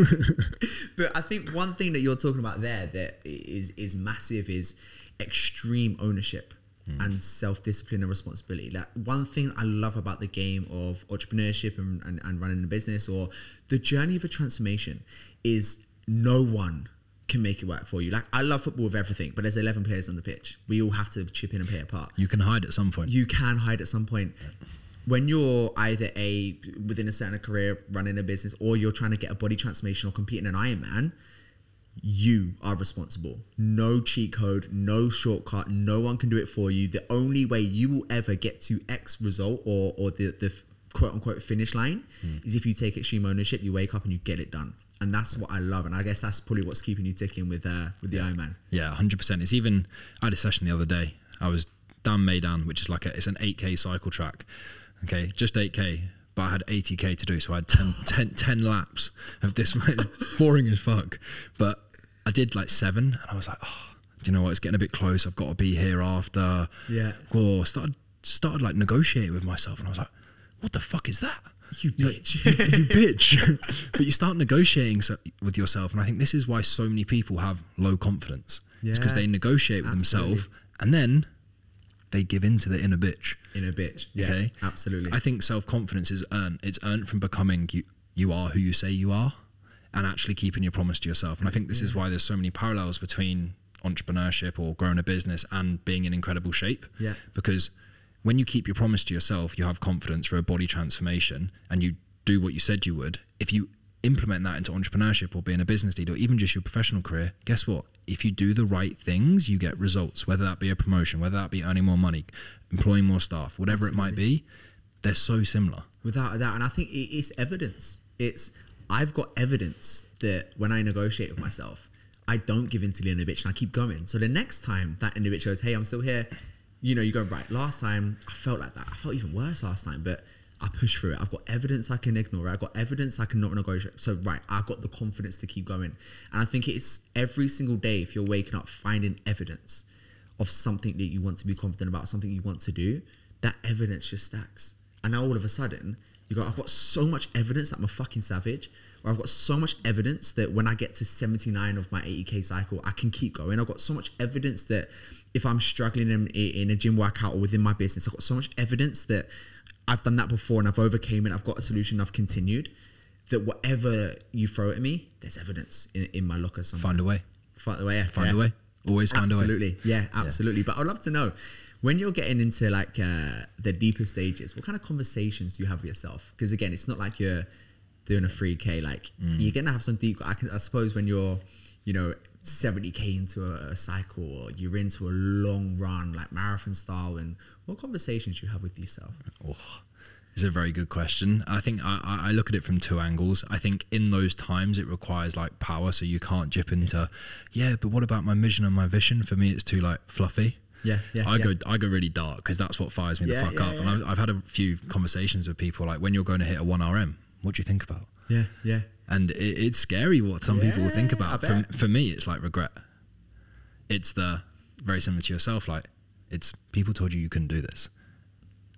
But I think one thing that you're talking about there that is is massive is extreme ownership and self discipline and responsibility. Like one thing I love about the game of entrepreneurship and, and, and running a business or the journey of a transformation is no one can make it work for you. Like I love football with everything, but there's 11 players on the pitch. We all have to chip in and play a part
you can hide at some point.
you can hide at some point. When you're either a within a certain career running a business or you're trying to get a body transformation or compete in an Ironman, you are responsible. No cheat code, no shortcut, no one can do it for you. The only way you will ever get to X result or or the, the quote unquote finish line hmm. is if you take extreme ownership, you wake up and you get it done. And that's what I love. And I guess that's probably what's keeping you ticking with uh with the Ironman.
Yeah, hundred percent. It's even. I had a session the other day. I was down Maidan, which is like a, it's an eight k cycle track. Okay, just eight k, but I had eighty k to do, so I had 10, 10, 10 laps of this. It's boring as fuck, but I did like seven, and I was like, oh, do you know what? It's getting a bit close. I've got to be here after.
Yeah.
Well, started started like negotiating with myself, and I was like, what the fuck is that?
You bitch.
you bitch. but you start negotiating so, with yourself, and I think this is why so many people have low confidence. Yeah, It's because they negotiate with
absolutely.
themselves, and then they give in to the inner bitch.
Inner bitch. Yeah.
Okay,
Absolutely.
I think self confidence is earned. It's earned from becoming you. You are who you say you are, and actually keeping your promise to yourself. And I think this is why there's so many parallels between entrepreneurship or growing a business and being in incredible shape.
Yeah.
Because when you keep your promise to yourself, you have confidence for a body transformation, and you do what you said you would. If you implement that into entrepreneurship or being a business leader or even just your professional career, guess what? If you do the right things, you get results, whether that be a promotion, whether that be earning more money, employing more staff, whatever it might be, they're so similar.
without a doubt. And I think it is evidence. It's I've got evidence that when I negotiate with myself, I don't give in to the inner bitch and I keep going. So the next time that inner bitch goes, "Hey, I'm still here," you know, you go right. Last time I felt like that. I felt even worse last time, but I pushed through it. I've got evidence I can ignore. I've got evidence I can not negotiate. So right, I've got the confidence to keep going. And I think it's every single day if you're waking up finding evidence of something that you want to be confident about, something you want to do, that evidence just stacks. And now all of a sudden, you go, I've got so much evidence that I'm a fucking savage, or I've got so much evidence that when I get to 79 of my 80k cycle, I can keep going. I've got so much evidence that if I'm struggling in, in a gym workout or within my business, I've got so much evidence that I've done that before and I've overcame it. I've got a solution. I've continued. That whatever you throw at me, there's evidence in, in my locker somewhere.
Find a way.
Find a way. yeah,
Find
yeah.
a way. Always find a way.
absolutely. Yeah, absolutely. But I'd love to know when you're getting into like uh, the deeper stages, what kind of conversations do you have with yourself? Because again, it's not like you're doing a 3K. Like
Mm.
you're gonna have some deep. I can, I suppose, when you're, you know, 70k into a, a cycle or you're into a long run like marathon style, and what conversations do you have with yourself?
Oh, it's a very good question. I think I, I I look at it from two angles. I think in those times it requires like power, so you can't dip into, yeah, but what about my mission and my vision? For me, it's too like fluffy.
Yeah, yeah,
I
yeah.
go I go really dark because that's what fires me
Yeah,
the fuck
yeah,
up. And I've, I've had a few conversations with people like when you're going to hit a one RM, what do you think about?
Yeah, yeah.
And it, it's scary what some people will think about. For, for me, it's like regret. It's the very similar to yourself. Like it's people told you you couldn't do this,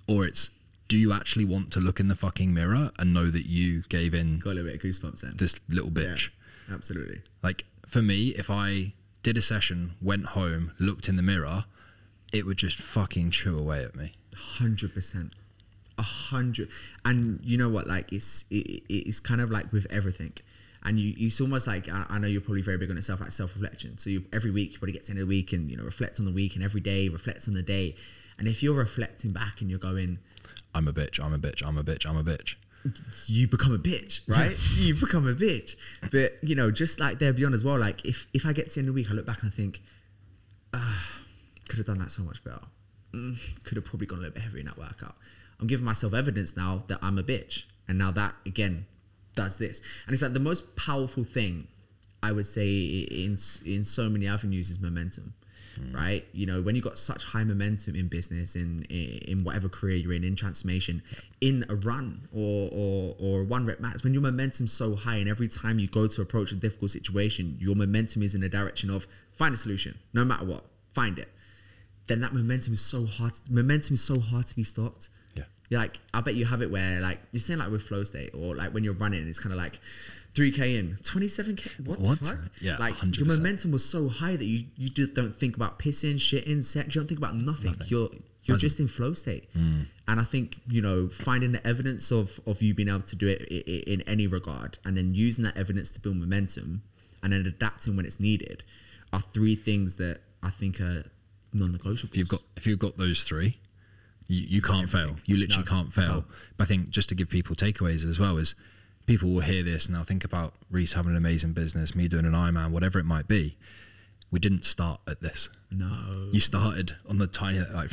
or it's do you actually want to look in the fucking mirror and know that you gave in
Got a little bit of goosebumps then.
this little bitch?
absolutely.
Like for me, if I did a session, went home, looked in the mirror, it would just fucking chew away at me.
hundred percent a hundred and you know what like it's it, it's kind of like with everything and you it's almost like I, I know you're probably very big on yourself like self-reflection so you every week you probably get to the end of the week and you know reflect on the week and every day reflects on the day and if you're reflecting back and you're going
I'm a bitch. I'm a bitch. I'm a bitch. I'm a bitch.
you become a bitch, right? you become a bitch. But you know, just like there beyond as well, like if if I get to the end of the week, I look back and I think, ah, could have done that so much better. Mm, could have probably gone a little bit heavier in that workout. I'm giving myself evidence now that I'm a bitch, and now that again does this, and it's like the most powerful thing I would say in in so many avenues is momentum. Right, you know, when you got such high momentum in business, in in, in whatever career you're in, in transformation, in a run or or or one rep max, when your momentum's so high, and every time you go to approach a difficult situation, your momentum is in the direction of find a solution, no matter what, find it. Then that momentum is so hard. Momentum is so hard to be stopped.
Yeah.
You're like, I bet you have it where like you're saying like with flow state or like when you're running, it's kind of like 3k in, 27k. What,
What?
the fuck?
Yeah,
like
100%.
your momentum was so high that you you just don't think about pissing, shitting, sex. You don't think about nothing. You're you're
Present.
just in flow state.
Hmm.
And I think you know finding the evidence of of you being able to do it in any regard, and then using that evidence to build momentum, and then adapting when it's needed, are three things that I think are non-negotiable.
If you've got if you've got those three, you, you can't fail. You literally
No,
can't fail.
no.
But I think just to give people takeaways as well is people will hear this and they'll think about Reece having an amazing business, me doing an Ironman, whatever it might be. We didn't start at this.
no,
You started on the tiny like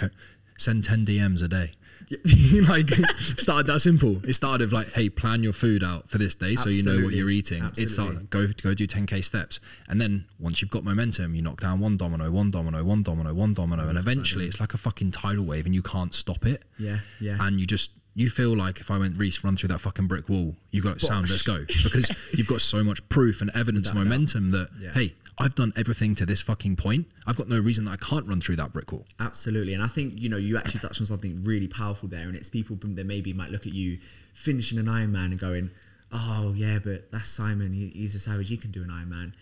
send ten DMs a day. like started that simple. It started with like, hey, plan your food out for this day so you know what you're eating. It
Absolutely.
started go go do 10k steps, and then once you've got momentum, you knock down one domino, one domino, one domino, one domino, and eventually it's like a fucking tidal wave, and you can't stop it.
Yeah, yeah.
And you just you feel like if I went Reece run through that fucking brick wall, you got sound, let's go because you've got so much proof and evidence and
a doubt.
momentum that
Yeah.
hey, I've done everything to this fucking point. I've got no reason that I can't run through that brick wall.
Absolutely, and I think you know you actually touched on something really powerful there, and it's people that maybe might look at you finishing an Ironman and going, "Oh yeah, but that's Simon. He, he's a savage. He can do an Ironman."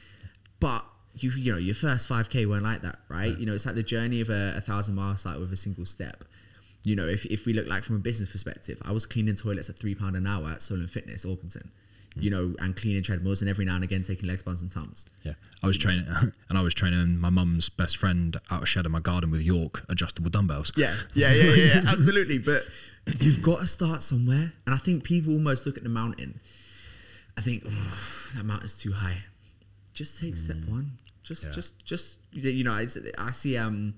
But you you know your first five k weren't like that, right? You know it's like the journey of a, a thousand miles like with a single step. You know, if, if we look like from a business perspective, I was cleaning toilets at three pound an hour at Solon Fitness, Orpington. You know, and cleaning treadmills, and every now and again taking leg spans and tums.
Yeah, I was training, and I was training my mum's best friend out of shed in my garden with York adjustable dumbbells.
Yeah, yeah, yeah, yeah, yeah, absolutely. But you've got to start somewhere, and I think people almost look at the mountain, I think "Oh, that mountain's too high. Just take step one. Just,
Mm. Yeah.
just, just. You know, it's, I see um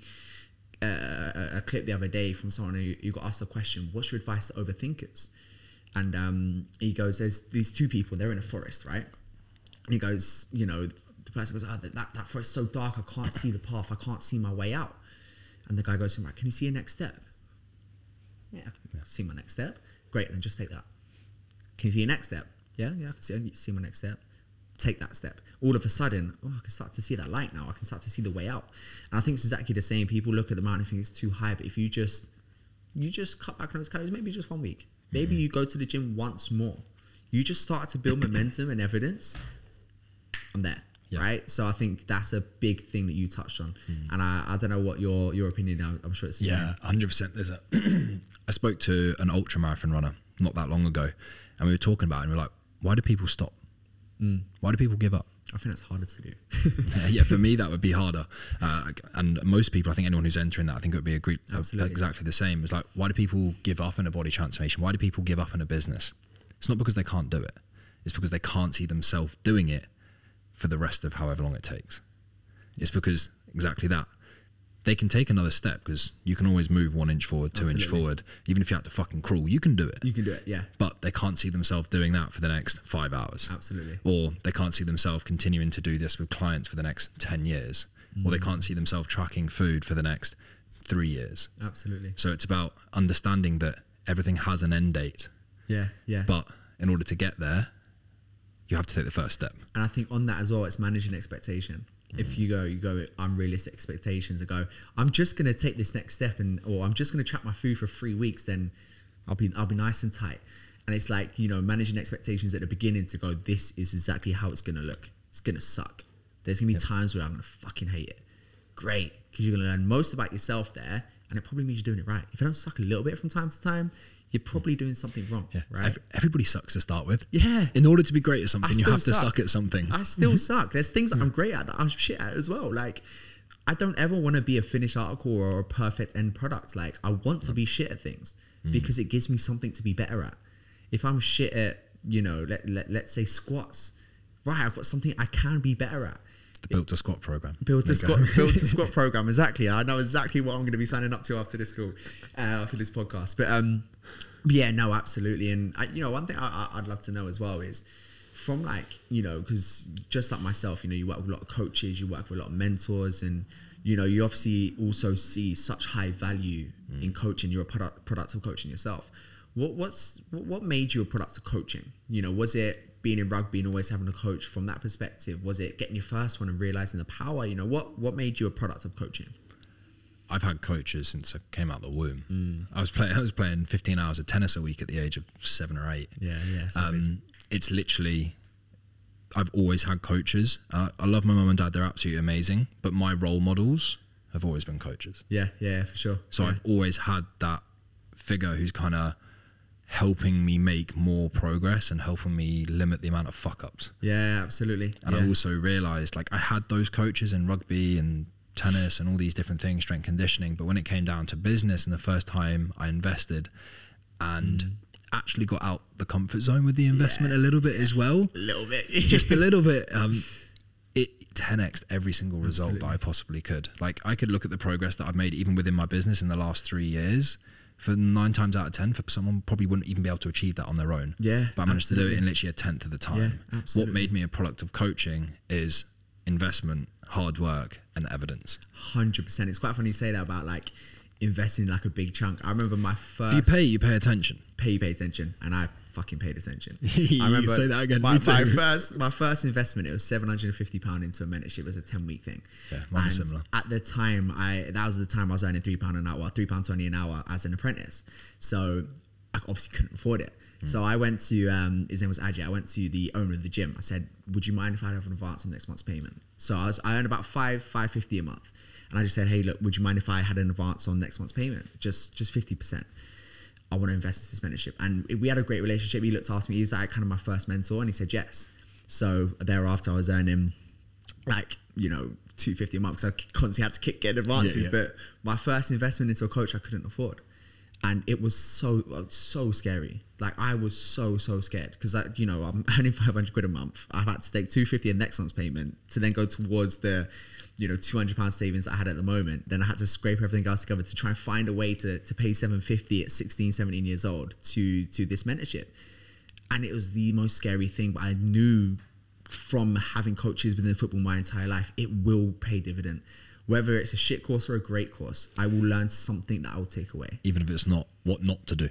a, a, clip the other day from someone who, who got asked the question, "What's your advice to overthinkers?" And um, he goes, "There's these two people. They're in a forest, right?" And he goes, "You know, the person goes, oh, that that, forest's so dark. I can't see the path. I can't see my way out." And the guy goes "Right, can you see your next step?" Yeah, can see my next step. Great, then just take that. Can you see your next step? Yeah, yeah, I can see, see my next step. Take that step. All of a sudden, oh, I can start to see that light now. I can start to see the way out. And I think it's exactly the same. People look at the mountain and think it's too high, but if you just you just cut back on those calories, maybe just one week. Maybe you go to the gym once more. You just start to build momentum and evidence. I'm there.
Yeah.
Right. So I think that's a big thing that you touched on. Hmm. And I, I don't know what your your opinion I'm, I'm sure it's
Yeah, hundred percent. There's a. I spoke to an ultra marathon runner not that long ago, and we were talking about it. and we are like, why do people stop?
Mm.
Why do people give up?
I think that's harder to do.
yeah, for me that would be harder. Uh, and most people, I think anyone who's entering that, I think it would be a group
Absolutely.
exactly the same. It's like, why do people give up in a body transformation? Why do people give up in a business? It's not because they can't do it. It's because they can't see themselves doing it for the rest of however long it takes. It's because exactly that. They can take another step because you can always move one inch forward, two inch forward. Even if you had to fucking crawl, you can do it.
you can do it. Yeah.
But they can't see themselves doing that for the next five hours
Absolutely.
or they can't see themselves continuing to do this with clients for the next 10 years or they mm. can't see themselves tracking food for the next three years
Absolutely.
so it's about understanding that everything has an end date
Yeah. Yeah.
but in order to get there you have to take the first step
And I think on that as well, it's managing expectation. If mm. you go, you go with unrealistic expectations and go, I'm just gonna take this next step and or I'm just gonna track my food for three weeks, then I'll be I'll be nice and tight. And it's like, you know, managing expectations at the beginning to go, this is exactly how it's gonna look. It's gonna suck. There's gonna be times where I'm gonna fucking hate it. Great. Because you're gonna learn most about yourself there, and it probably means you're doing it right. If it don't suck a little bit from time to time, you're probably doing something wrong.
yeah
Right.
Ev- everybody sucks to start with
yeah.
in order to be great at something you have to
suck.
suck at something
I still suck. There's things that I'm great at that I'm shit at as well. Like, I don't ever want to be a finished article or a perfect end product. Like, I want to be shit at things mm. because it gives me something to be better at. If I'm shit at, you know, let, let, let's say squats, right, I've got something I can be better at.
the built to squat program
Build to squat,
go.
build to squat program. Exactly. I know exactly what I'm going to be signing up to after this call, uh, after this podcast. But um, yeah, no, absolutely. And I, you know, one thing I, I'd love to know as well is from like you know, because just like myself, you know, you work with a lot of coaches, you work with a lot of mentors, and you know, you obviously also see such high value in coaching. You're a product product of coaching yourself. What what's what what made you a product of coaching? You know, was it being in rugby and always having a coach from that perspective? Was it getting your first one and realizing the power? You know, what what made you a product of coaching?
I've had coaches since I came out of the womb.
Mm.
I was playing. I was playing 15 hours of tennis a week at the age of seven or eight.
Yeah, yeah.
Um, it's literally, I've always had coaches. Uh, I love my mum and dad; they're absolutely amazing. But my role models have always been coaches.
yeah, yeah, for sure.
So
yeah.
I've always had that figure who's kind of helping me make more progress and helping me limit the amount of fuck ups.
yeah, absolutely.
And
yeah.
I also realized like I had those coaches in rugby and tennis and all these different things, strength conditioning. But when it came down to business and the first time I invested and
Mm.
actually got out the comfort zone with the investment a little bit as well,
a little bit,
just a little bit, um, it 10x every single result
Absolutely.
that I possibly could. Like I could look at the progress that I've made even within my business in the last three years. For nine times out of ten, for someone probably wouldn't even be able to achieve that on their own.
Yeah,
but I managed to do it in literally a tenth of the time.
Yeah,
what made me a product of coaching is investment, hard work, and evidence.
Hundred percent. It's quite funny you say that about like investing like a big chunk. I remember my first.
If you pay, you pay attention.
pay, you pay attention, and I fucking paid attention. I remember
say that again,
My, my first, my first investment, it was seven hundred and fifty pound into a mentorship. It was a ten week thing.
Yeah, mine
And
similar.
At the time, I that was the time I was earning three pound an hour, three pound twenty an hour as an apprentice. So I obviously couldn't afford it.
Hmm.
So I went to um, his name was Ajay. I went to the owner of the gym. I said, "Would you mind if I have an advance on next month's payment?" So I was I earned about five five fifty a month, and I just said, "Hey, look, would you mind if I had an advance on next month's payment? Just just fifty percent." I want to invest in this mentorship. And we had a great relationship. He looked after me. He was like kind of my first mentor, and he said yes. So thereafter, I was earning like you know two fifty a month because I constantly had to kick get advances.
yeah.
But my first investment into a coach, I couldn't afford. And it was so uh, so scary. Like I was so so scared because you know I'm earning 500 quid a month. I've had to take 250 in next month's payment to then go towards the you know 200 pound savings I had at the moment. Then I had to scrape everything else together to try and find a way to to pay 750 at 16, 17 years old to to this mentorship. And it was the most scary thing, but I knew from having coaches within football my entire life, it will pay dividend. Whether it's a shit course or a great course, I will learn something that I will take away.
Even if it's not what not to do.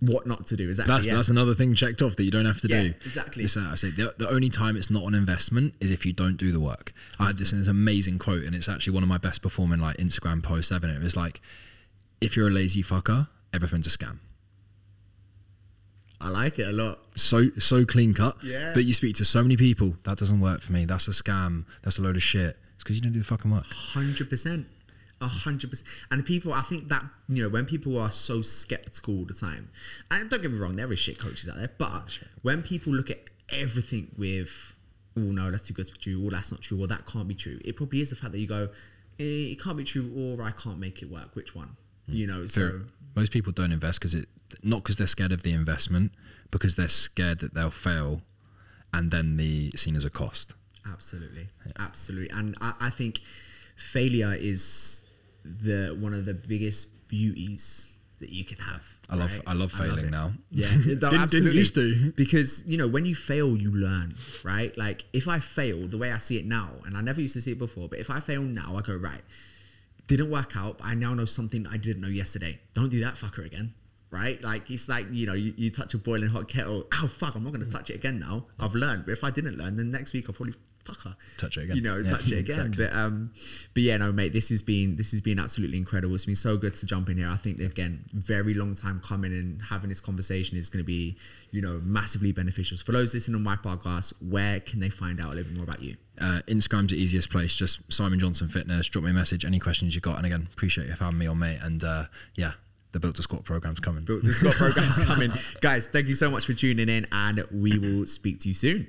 What not to do exactly.
That's
yeah.
that's another thing checked off that you don't have to
Yeah,
do.
exactly.
Uh, I say the, the only time it's not an investment is if you don't do the work. I had this, this amazing quote, and it's actually one of my best performing like Instagram posts ever. And it was like, if you're a lazy fucker, everything's a scam.
I like it a lot.
So so clean cut.
Yeah.
But you speak to so many people that doesn't work for me. That's a scam. That's a load of shit. It's because you don't do the fucking work.
Hundred percent. A hundred percent. And people, I think that you know, when people are so skeptical all the time, and don't get me wrong, there is shit coaches out there, but when people look at everything with, oh no, that's too good to be true, or that's not true, or that can't be true, it probably is the fact that you go, eh, it can't be true, or I can't make it work. Which one? You know, so
most people don't invest because it not because they're scared of the investment, because they're scared that they'll fail, and then the seen as a cost.
Absolutely, absolutely, and I, I think failure is the one of the biggest beauties that you can have.
I love
right?
I love failing
it.
now.
Yeah, no,
Didn't- didn't used to.
because you know when you fail, you learn, right? Like if I fail, the way I see it now, and I never used to see it before, but if I fail now, I go right. Didn't work out. But I now know something I didn't know yesterday. Don't do that fucker again. Right? Like it's like you know you, you touch a boiling hot kettle. Oh fuck! I'm not going to touch it again now. I've learned. But if I didn't learn, then next week I'll probably fuck her.
Touch it again.
You know,
Yeah,
touch it again.
exactly.
But um, but yeah, no, mate. This has been this has been absolutely incredible. It's been so good to jump in here. I think again, very long time coming and having this conversation is going to be, you know, massively beneficial. So for those listening on my podcast, where can they find out a little bit more about you?
Uh, Instagram's the easiest place. Just Simon Johnson Fitness. Drop me a message. Any questions you got. And again, appreciate you having me on, mate. And uh, yeah, the Built to Squat program's coming.
Built to Squat program's coming, guys. Thank you so much for tuning in, and we will speak to you soon.